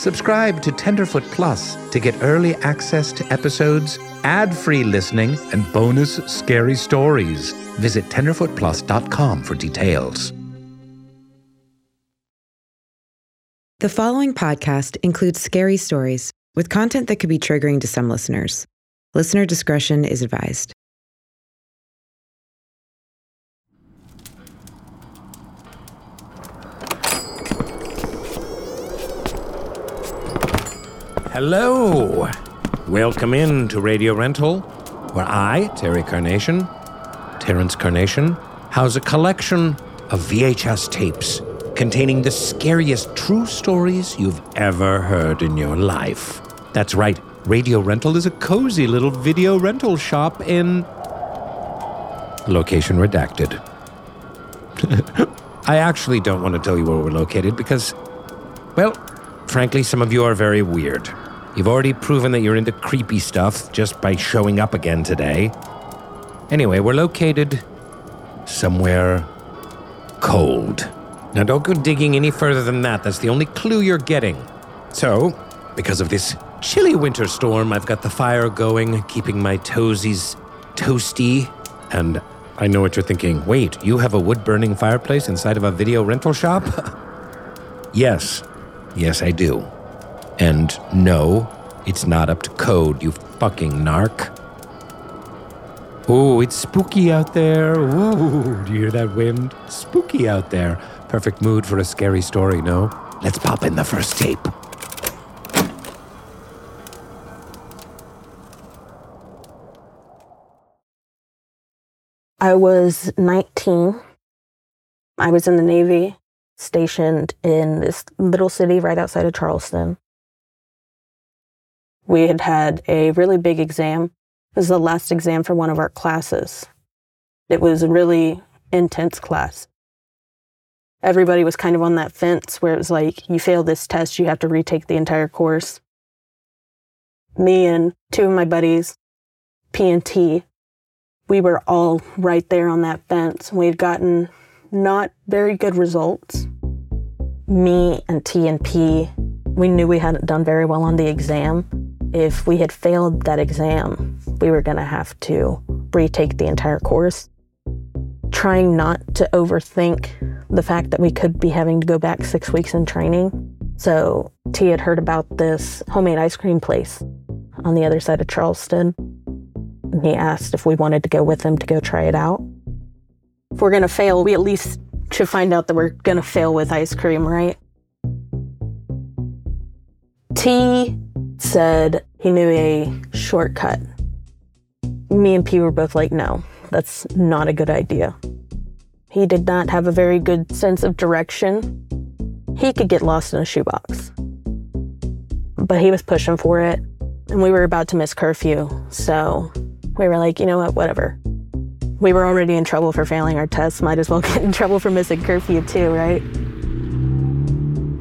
Subscribe to Tenderfoot Plus to get early access to episodes, ad free listening, and bonus scary stories. Visit tenderfootplus.com for details. The following podcast includes scary stories with content that could be triggering to some listeners. Listener discretion is advised. Hello! Welcome in to Radio Rental, where I, Terry Carnation, Terrence Carnation, house a collection of VHS tapes containing the scariest true stories you've ever heard in your life. That's right, Radio Rental is a cozy little video rental shop in. Location redacted. I actually don't want to tell you where we're located because, well, frankly, some of you are very weird. You've already proven that you're into creepy stuff just by showing up again today. Anyway, we're located somewhere cold. Now, don't go digging any further than that. That's the only clue you're getting. So, because of this chilly winter storm, I've got the fire going, keeping my toesies toasty. And I know what you're thinking. Wait, you have a wood burning fireplace inside of a video rental shop? yes. Yes, I do. And no, it's not up to code, you fucking narc. Ooh, it's spooky out there. Ooh, do you hear that wind? Spooky out there. Perfect mood for a scary story, no? Let's pop in the first tape. I was 19. I was in the Navy, stationed in this little city right outside of Charleston. We had had a really big exam. It was the last exam for one of our classes. It was a really intense class. Everybody was kind of on that fence where it was like, you fail this test, you have to retake the entire course. Me and two of my buddies, P and T, we were all right there on that fence. We had gotten not very good results. Me and T and P, we knew we hadn't done very well on the exam. If we had failed that exam, we were going to have to retake the entire course. Trying not to overthink the fact that we could be having to go back six weeks in training. So T had heard about this homemade ice cream place on the other side of Charleston. And he asked if we wanted to go with him to go try it out. If we're going to fail, we at least should find out that we're going to fail with ice cream, right? T said he knew a shortcut. Me and P were both like, no, that's not a good idea. He did not have a very good sense of direction. He could get lost in a shoebox. But he was pushing for it, and we were about to miss curfew, so we were like, you know what, whatever. We were already in trouble for failing our tests, might as well get in trouble for missing curfew too, right?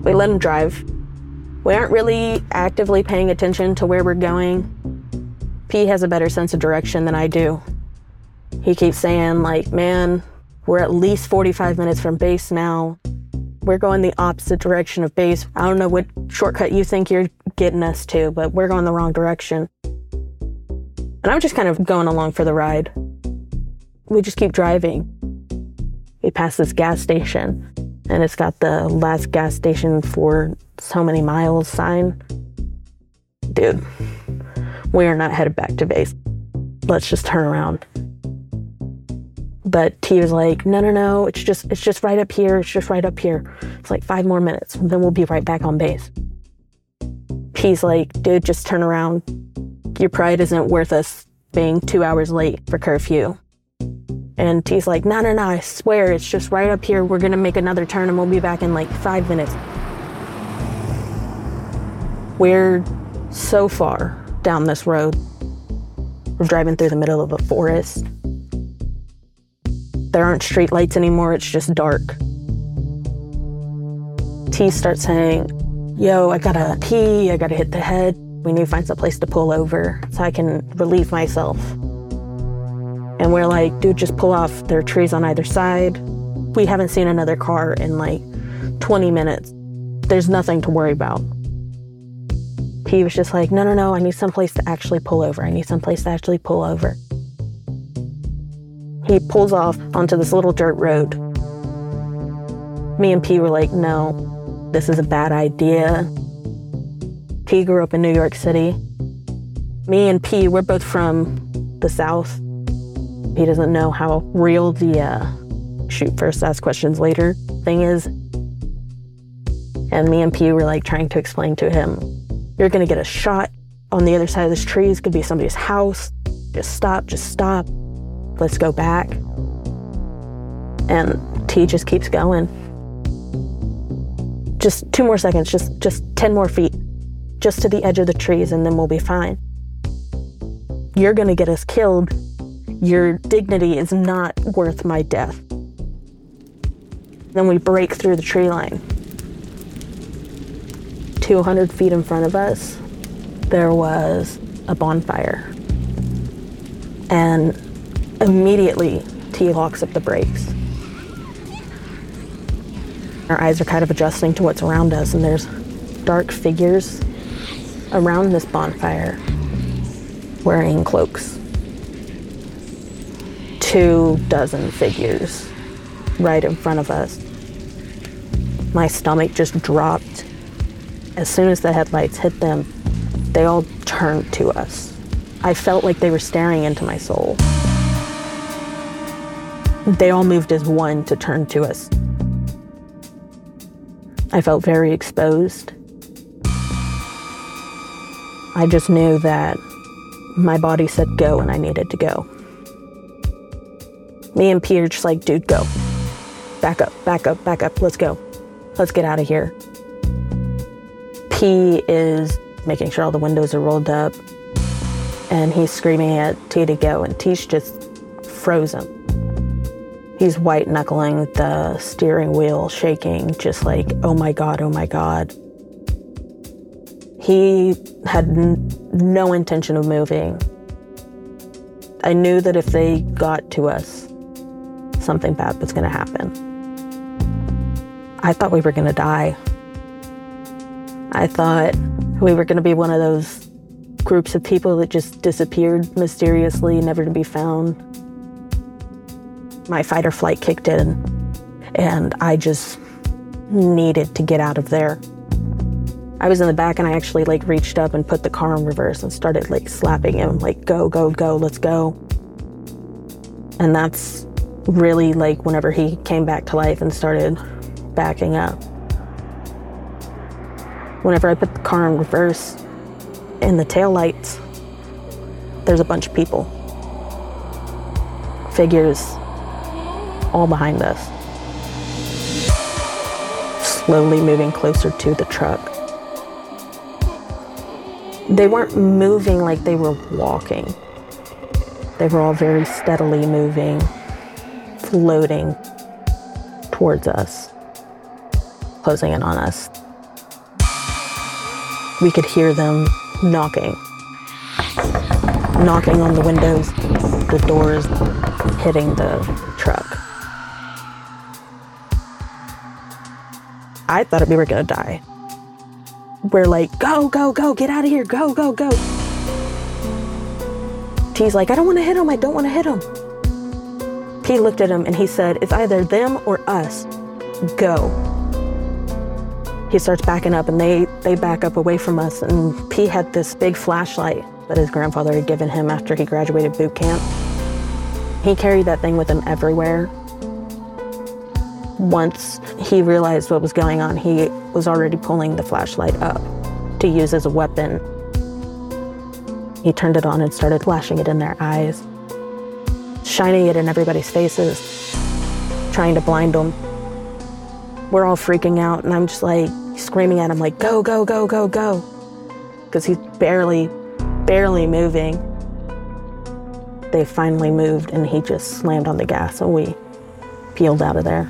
We let him drive. We aren't really actively paying attention to where we're going. P has a better sense of direction than I do. He keeps saying, like, man, we're at least 45 minutes from base now. We're going the opposite direction of base. I don't know what shortcut you think you're getting us to, but we're going the wrong direction. And I'm just kind of going along for the ride. We just keep driving. We pass this gas station, and it's got the last gas station for so many miles sign. Dude, we are not headed back to base. Let's just turn around. But T was like, no, no, no, it's just it's just right up here, it's just right up here. It's like five more minutes, and then we'll be right back on base. P's like, dude, just turn around. Your pride isn't worth us being two hours late for curfew. And T's like, no, no, no, I swear, it's just right up here. We're gonna make another turn and we'll be back in like five minutes. We're so far down this road. We're driving through the middle of a forest. There aren't street lights anymore, it's just dark. T starts saying, Yo, I gotta pee, I gotta hit the head. We need to find some place to pull over so I can relieve myself. And we're like, dude, just pull off. There are trees on either side. We haven't seen another car in like 20 minutes. There's nothing to worry about. He was just like, no, no, no, I need some place to actually pull over. I need some place to actually pull over. He pulls off onto this little dirt road. Me and P were like, no, this is a bad idea. P grew up in New York City. Me and P, we're both from the South. He doesn't know how real the uh, shoot first, ask questions later thing is. And me and P were like trying to explain to him, you're gonna get a shot on the other side of this tree. It could be somebody's house. Just stop, just stop. Let's go back. And T just keeps going. Just two more seconds, just just 10 more feet just to the edge of the trees, and then we'll be fine. You're to get us killed. Your dignity is not worth my death. Then we break through the tree line. 200 feet in front of us, there was a bonfire. And immediately, T locks up the brakes. Our eyes are kind of adjusting to what's around us, and there's dark figures around this bonfire wearing cloaks. Two dozen figures right in front of us. My stomach just dropped. As soon as the headlights hit them, they all turned to us. I felt like they were staring into my soul. They all moved as one to turn to us. I felt very exposed. I just knew that my body said go and I needed to go. Me and Peter just like, dude, go. Back up, back up, back up. Let's go. Let's get out of here. P is making sure all the windows are rolled up and he's screaming at T to go, and T's just frozen. He's white knuckling the steering wheel, shaking, just like, oh my God, oh my God. He had n- no intention of moving. I knew that if they got to us, something bad was going to happen. I thought we were going to die. I thought we were going to be one of those groups of people that just disappeared mysteriously, never to be found. My fight or flight kicked in, and I just needed to get out of there. I was in the back and I actually like reached up and put the car in reverse and started like slapping him, like, go, go, go, let's go. And that's really like whenever he came back to life and started backing up. Whenever I put the car in reverse, in the tail lights, there's a bunch of people. Figures all behind us. Slowly moving closer to the truck they weren't moving like they were walking. They were all very steadily moving, floating towards us, closing in on us. We could hear them knocking, knocking on the windows, the doors, hitting the truck. I thought we were gonna die we're like, go, go, go, get out of here, go, go, go. T's like, I don't want to hit him, I don't want to hit him. P looked at him and he said, It's either them or us. go. He starts backing up and they, they back up away from us. And P had this big flashlight that his grandfather had given him after he graduated boot camp. He carried that thing with him everywhere. Once he realized what was going on, he was already pulling the flashlight up to use as a weapon. He turned it on and started flashing it in their eyes, shining it in everybody's faces, trying to blind them. We're all freaking out, and I'm just like screaming at him, like, go, go, go, go, go. Because he's barely, barely moving. They finally moved, and he just slammed on the gas, and we peeled out of there.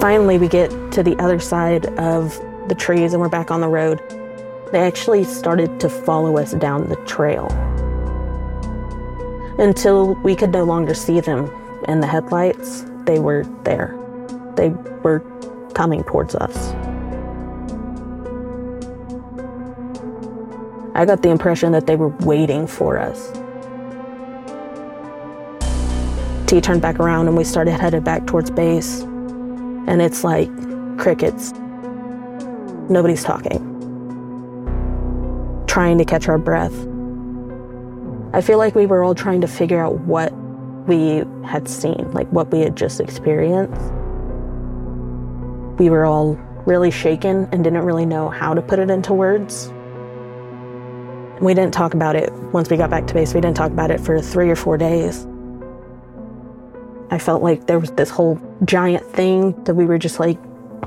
Finally, we get to the other side of the trees and we're back on the road. They actually started to follow us down the trail until we could no longer see them in the headlights. They were there, they were coming towards us. I got the impression that they were waiting for us. T turned back around and we started headed back towards base and it's like crickets. Nobody's talking. Trying to catch our breath. I feel like we were all trying to figure out what we had seen, like what we had just experienced. We were all really shaken and didn't really know how to put it into words. We didn't talk about it once we got back to base. We didn't talk about it for three or four days. I felt like there was this whole giant thing that we were just like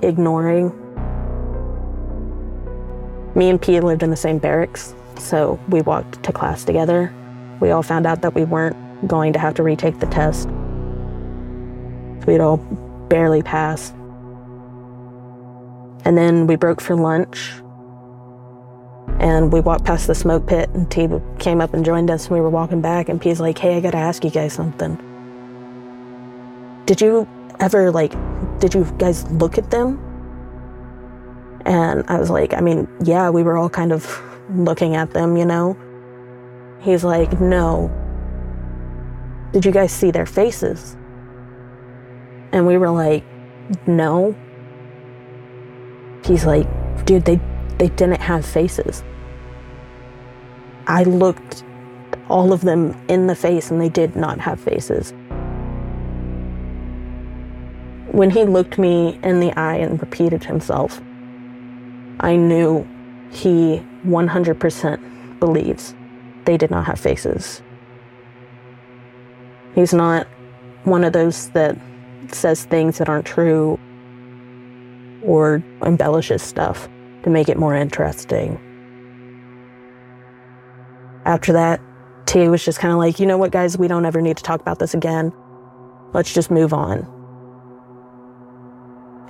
ignoring. Me and P lived in the same barracks, so we walked to class together. We all found out that we weren't going to have to retake the test. We'd all barely passed. And then we broke for lunch. And we walked past the smoke pit, and T came up and joined us. And we were walking back, and P's like, Hey, I gotta ask you guys something. Did you ever like, did you guys look at them? And I was like, I mean, yeah, we were all kind of looking at them, you know? He's like, no. Did you guys see their faces? And we were like, no. He's like, dude, they, they didn't have faces. I looked all of them in the face and they did not have faces. When he looked me in the eye and repeated himself, I knew he 100% believes they did not have faces. He's not one of those that says things that aren't true or embellishes stuff to make it more interesting. After that, T was just kind of like, you know what, guys, we don't ever need to talk about this again. Let's just move on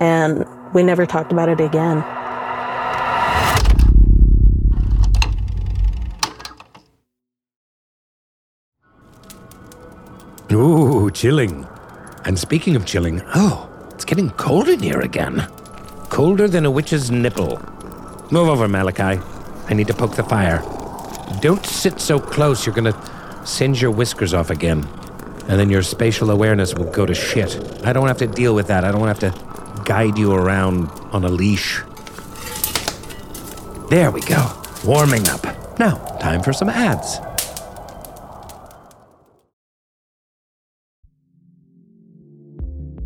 and we never talked about it again. Ooh, chilling. And speaking of chilling, oh, it's getting cold in here again. Colder than a witch's nipple. Move over, Malachi. I need to poke the fire. Don't sit so close, you're gonna singe your whiskers off again. And then your spatial awareness will go to shit. I don't have to deal with that. I don't have to guide you around on a leash. There we go. Warming up. Now, time for some ads.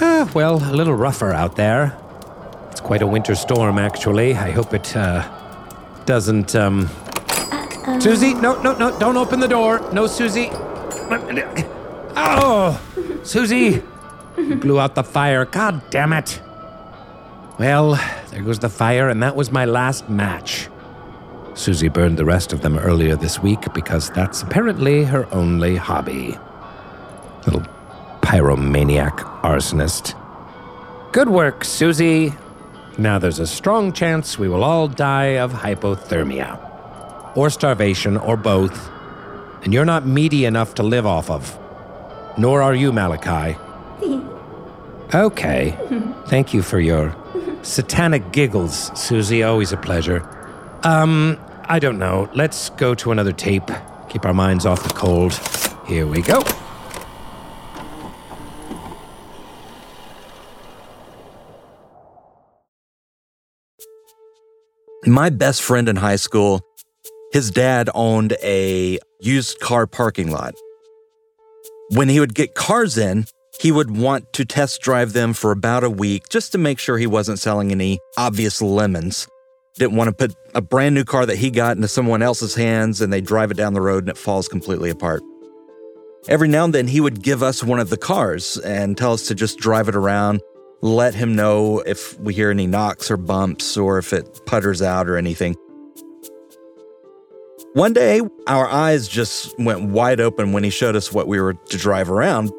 uh, well, a little rougher out there. It's quite a winter storm, actually. I hope it, uh, doesn't, um. Susie, no, no, no, don't open the door. No, Susie. Oh, Susie, you blew out the fire. God damn it. Well, there goes the fire, and that was my last match. Susie burned the rest of them earlier this week because that's apparently her only hobby. Little pyromaniac arsonist. Good work, Susie. Now there's a strong chance we will all die of hypothermia. Or starvation, or both. And you're not meaty enough to live off of. Nor are you, Malachi. Okay. Thank you for your satanic giggles, Susie. Always a pleasure. Um, I don't know. Let's go to another tape. Keep our minds off the cold. Here we go. My best friend in high school, his dad owned a used car parking lot. When he would get cars in, he would want to test drive them for about a week just to make sure he wasn't selling any obvious lemons. Didn't want to put a brand new car that he got into someone else's hands and they drive it down the road and it falls completely apart. Every now and then he would give us one of the cars and tell us to just drive it around, let him know if we hear any knocks or bumps or if it putters out or anything. One day, our eyes just went wide open when he showed us what we were to drive around.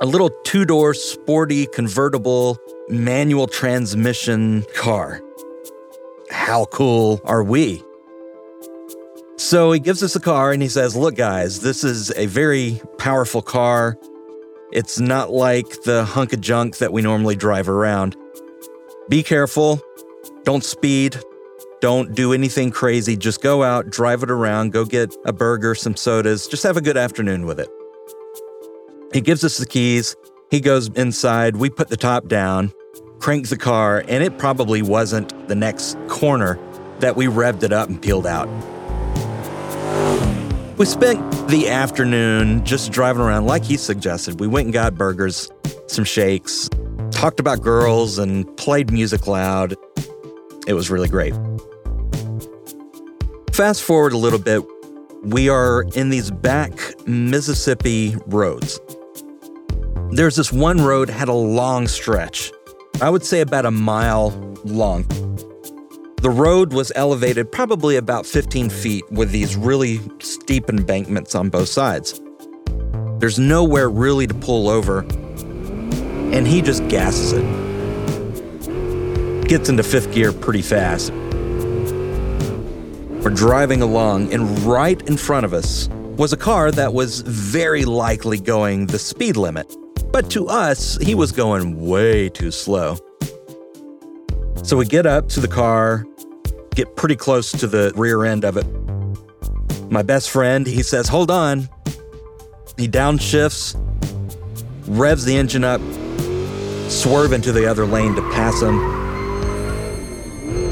A little two door, sporty, convertible, manual transmission car. How cool are we? So he gives us a car and he says, Look, guys, this is a very powerful car. It's not like the hunk of junk that we normally drive around. Be careful. Don't speed. Don't do anything crazy. Just go out, drive it around, go get a burger, some sodas. Just have a good afternoon with it. He gives us the keys. He goes inside. We put the top down, crank the car, and it probably wasn't the next corner that we revved it up and peeled out. We spent the afternoon just driving around like he suggested. We went and got burgers, some shakes, talked about girls, and played music loud. It was really great. Fast forward a little bit, we are in these back Mississippi roads. There's this one road had a long stretch. I would say about a mile long. The road was elevated probably about 15 feet with these really steep embankments on both sides. There's nowhere really to pull over, and he just gasses it. Gets into fifth gear pretty fast. We're driving along, and right in front of us, was a car that was very likely going the speed limit. But to us, he was going way too slow. So we get up to the car, get pretty close to the rear end of it. My best friend, he says, Hold on. He downshifts, revs the engine up, swerve into the other lane to pass him.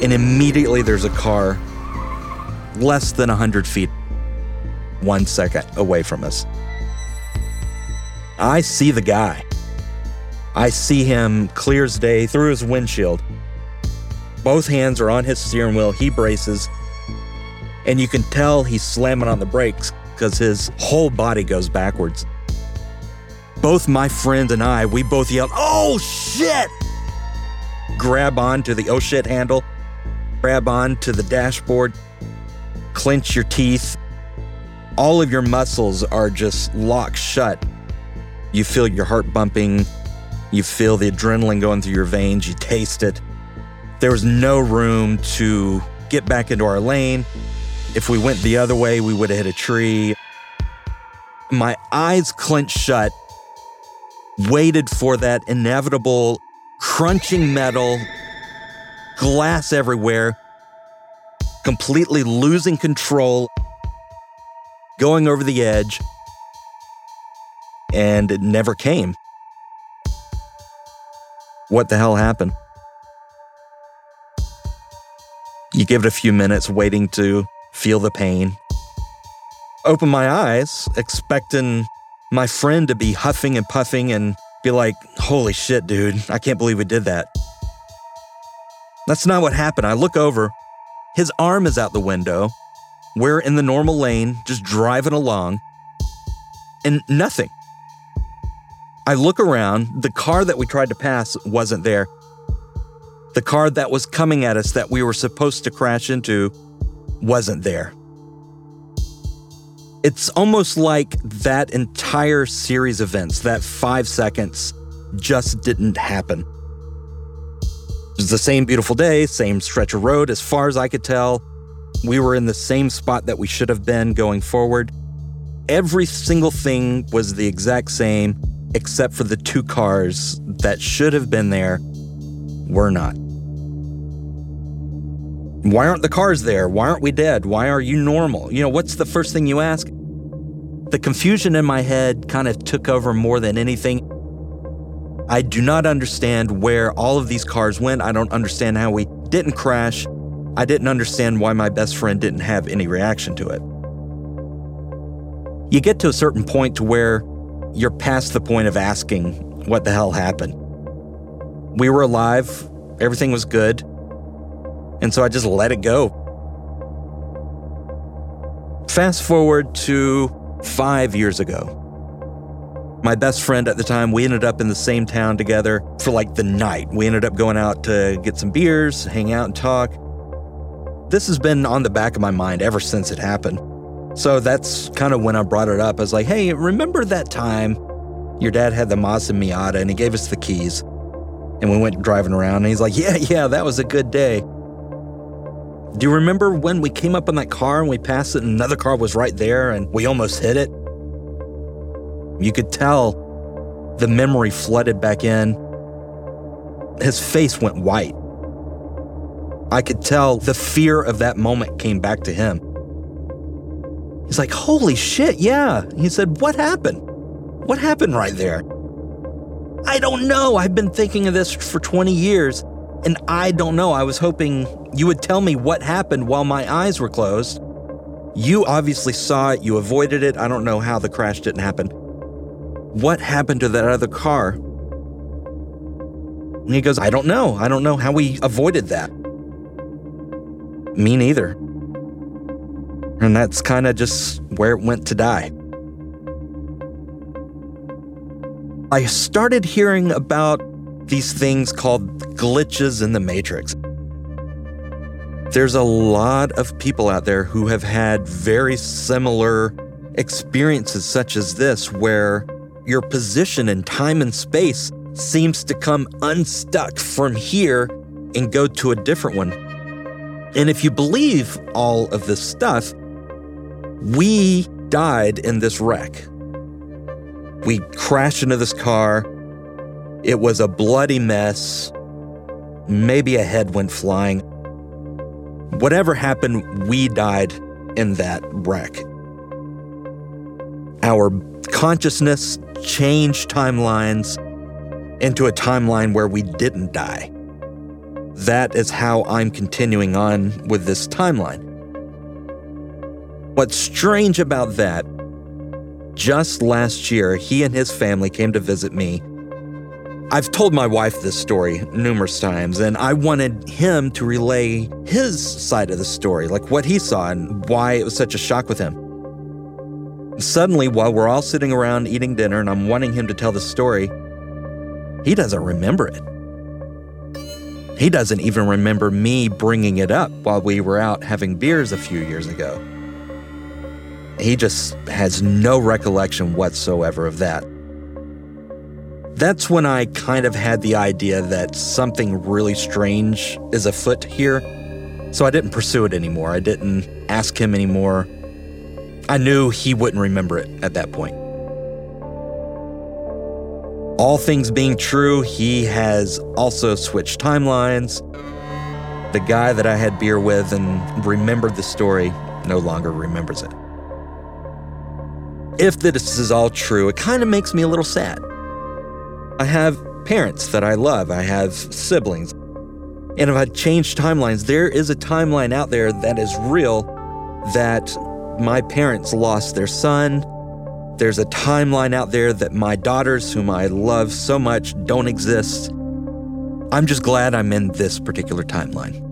And immediately there's a car less than 100 feet, one second away from us. I see the guy. I see him clear as day through his windshield. Both hands are on his steering wheel. He braces. And you can tell he's slamming on the brakes because his whole body goes backwards. Both my friend and I, we both yelled, Oh shit! Grab onto the oh shit handle, grab onto the dashboard, clench your teeth. All of your muscles are just locked shut you feel your heart bumping. You feel the adrenaline going through your veins. You taste it. There was no room to get back into our lane. If we went the other way, we would have hit a tree. My eyes clenched shut, waited for that inevitable crunching metal, glass everywhere, completely losing control, going over the edge and it never came. What the hell happened? You give it a few minutes waiting to feel the pain. Open my eyes, expecting my friend to be huffing and puffing and be like, holy shit, dude, I can't believe we did that. That's not what happened. I look over, his arm is out the window. We're in the normal lane, just driving along, and nothing. I look around, the car that we tried to pass wasn't there. The car that was coming at us that we were supposed to crash into wasn't there. It's almost like that entire series of events, that five seconds, just didn't happen. It was the same beautiful day, same stretch of road. As far as I could tell, we were in the same spot that we should have been going forward. Every single thing was the exact same except for the two cars that should have been there were not. Why aren't the cars there? Why aren't we dead? Why are you normal? You know, what's the first thing you ask? The confusion in my head kind of took over more than anything. I do not understand where all of these cars went. I don't understand how we didn't crash. I didn't understand why my best friend didn't have any reaction to it. You get to a certain point to where you're past the point of asking what the hell happened. We were alive, everything was good, and so I just let it go. Fast forward to five years ago. My best friend at the time, we ended up in the same town together for like the night. We ended up going out to get some beers, hang out, and talk. This has been on the back of my mind ever since it happened. So that's kind of when I brought it up. I was like, hey, remember that time your dad had the Mazda Miata and he gave us the keys and we went driving around and he's like, yeah, yeah, that was a good day. Do you remember when we came up in that car and we passed it and another car was right there and we almost hit it? You could tell the memory flooded back in. His face went white. I could tell the fear of that moment came back to him. He's like, Holy shit, yeah. He said, What happened? What happened right there? I don't know. I've been thinking of this for 20 years, and I don't know. I was hoping you would tell me what happened while my eyes were closed. You obviously saw it, you avoided it. I don't know how the crash didn't happen. What happened to that other car? And he goes, I don't know. I don't know how we avoided that. Me neither. And that's kind of just where it went to die. I started hearing about these things called glitches in the Matrix. There's a lot of people out there who have had very similar experiences, such as this, where your position in time and space seems to come unstuck from here and go to a different one. And if you believe all of this stuff, we died in this wreck. We crashed into this car. It was a bloody mess. Maybe a head went flying. Whatever happened, we died in that wreck. Our consciousness changed timelines into a timeline where we didn't die. That is how I'm continuing on with this timeline. What's strange about that, just last year, he and his family came to visit me. I've told my wife this story numerous times, and I wanted him to relay his side of the story, like what he saw and why it was such a shock with him. Suddenly, while we're all sitting around eating dinner and I'm wanting him to tell the story, he doesn't remember it. He doesn't even remember me bringing it up while we were out having beers a few years ago. He just has no recollection whatsoever of that. That's when I kind of had the idea that something really strange is afoot here. So I didn't pursue it anymore. I didn't ask him anymore. I knew he wouldn't remember it at that point. All things being true, he has also switched timelines. The guy that I had beer with and remembered the story no longer remembers it. If this is all true, it kind of makes me a little sad. I have parents that I love, I have siblings. And if I change timelines, there is a timeline out there that is real that my parents lost their son, there's a timeline out there that my daughters, whom I love so much, don't exist. I'm just glad I'm in this particular timeline.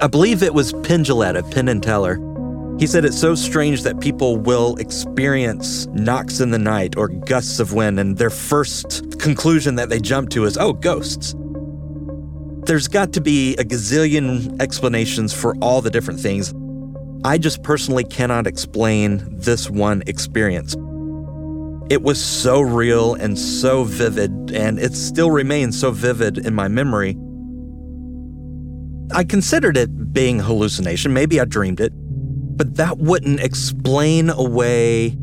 I believe it was Penn of Penn and Teller. He said it's so strange that people will experience knocks in the night or gusts of wind, and their first conclusion that they jump to is, oh, ghosts. There's got to be a gazillion explanations for all the different things. I just personally cannot explain this one experience. It was so real and so vivid, and it still remains so vivid in my memory. I considered it being hallucination. Maybe I dreamed it, but that wouldn't explain away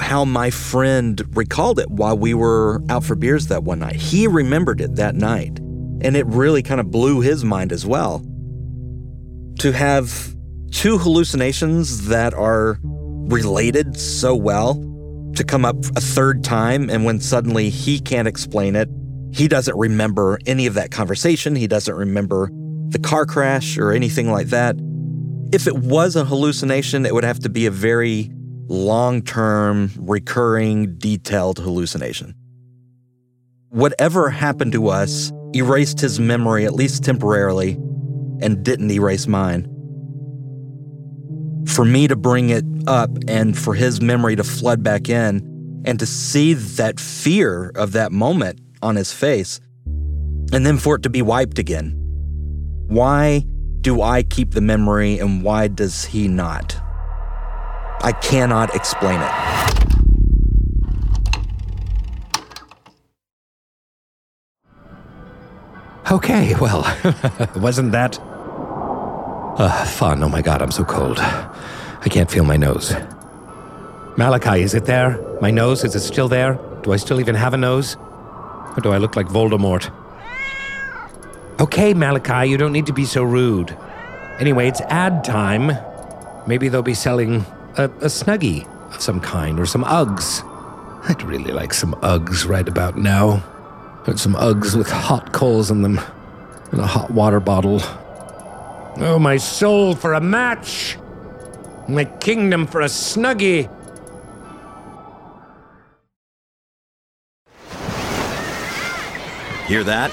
how my friend recalled it while we were out for beers that one night. He remembered it that night, and it really kind of blew his mind as well. To have two hallucinations that are related so well to come up a third time, and when suddenly he can't explain it, he doesn't remember any of that conversation, he doesn't remember the car crash or anything like that. If it was a hallucination, it would have to be a very long term, recurring, detailed hallucination. Whatever happened to us erased his memory, at least temporarily, and didn't erase mine for me to bring it up and for his memory to flood back in and to see that fear of that moment on his face and then for it to be wiped again. Why do I keep the memory and why does he not? I cannot explain it. Okay, well, wasn't that uh, fun. Oh my god, I'm so cold. I can't feel my nose. Malachi, is it there? My nose, is it still there? Do I still even have a nose? Or do I look like Voldemort? Okay, Malachi, you don't need to be so rude. Anyway, it's ad time. Maybe they'll be selling a, a snuggie of some kind or some Uggs. I'd really like some Uggs right about now. Or some Uggs with hot coals in them and a hot water bottle. Oh, my soul for a match! My kingdom for a snuggie! Hear that?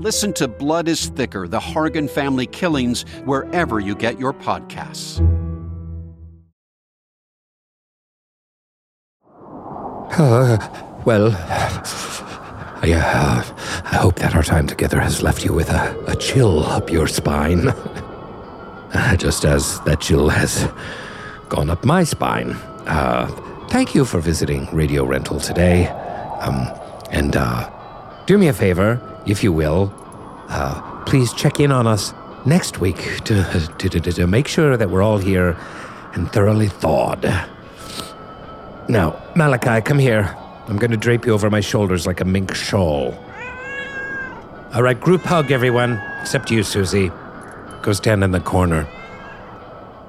Listen to Blood is Thicker The Hargan Family Killings wherever you get your podcasts. Uh, well, I, uh, I hope that our time together has left you with a, a chill up your spine. Uh, just as that chill has gone up my spine. Uh, thank you for visiting Radio Rental today. Um, and uh, do me a favor, if you will. Uh, please check in on us next week to, to, to, to make sure that we're all here and thoroughly thawed. Now, Malachi, come here. I'm going to drape you over my shoulders like a mink shawl. All right, group hug, everyone, except you, Susie. Go stand in the corner.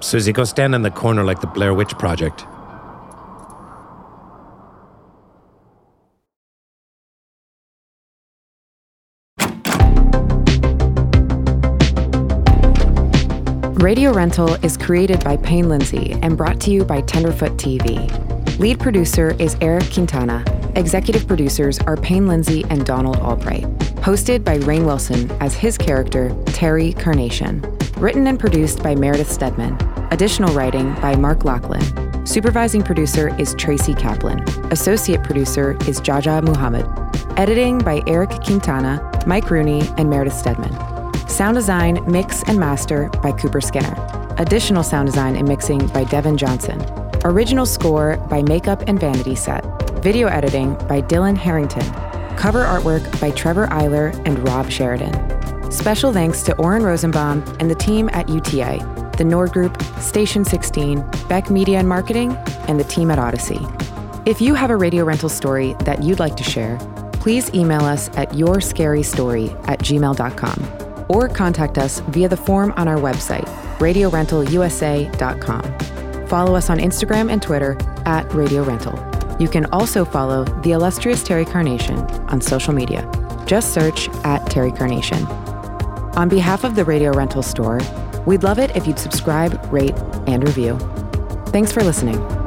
Susie, go stand in the corner like the Blair Witch Project. Radio Rental is created by Payne Lindsay and brought to you by Tenderfoot TV. Lead producer is Eric Quintana. Executive producers are Payne Lindsay and Donald Albright. Hosted by Rainn Wilson as his character, Terry Carnation. Written and produced by Meredith Stedman. Additional writing by Mark Lachlan. Supervising producer is Tracy Kaplan. Associate producer is Jaja Muhammad. Editing by Eric Quintana, Mike Rooney, and Meredith Stedman. Sound design, mix, and master by Cooper Skinner. Additional sound design and mixing by Devin Johnson. Original score by Makeup and Vanity Set. Video editing by Dylan Harrington. Cover artwork by Trevor Eiler and Rob Sheridan. Special thanks to Oren Rosenbaum and the team at UTA, the Nord Group, Station 16, Beck Media and Marketing, and the team at Audacy. If you have a radio rental story that you'd like to share, please email us at yourscarystory at gmail.com or contact us via the form on our website, radiorentalusa.com. Follow us on Instagram and Twitter at Radio Rental. You can also follow the illustrious Terry Carnation on social media. Just search at Terry Carnation. On behalf of the Radio Rental store, we'd love it if you'd subscribe, rate, and review. Thanks for listening.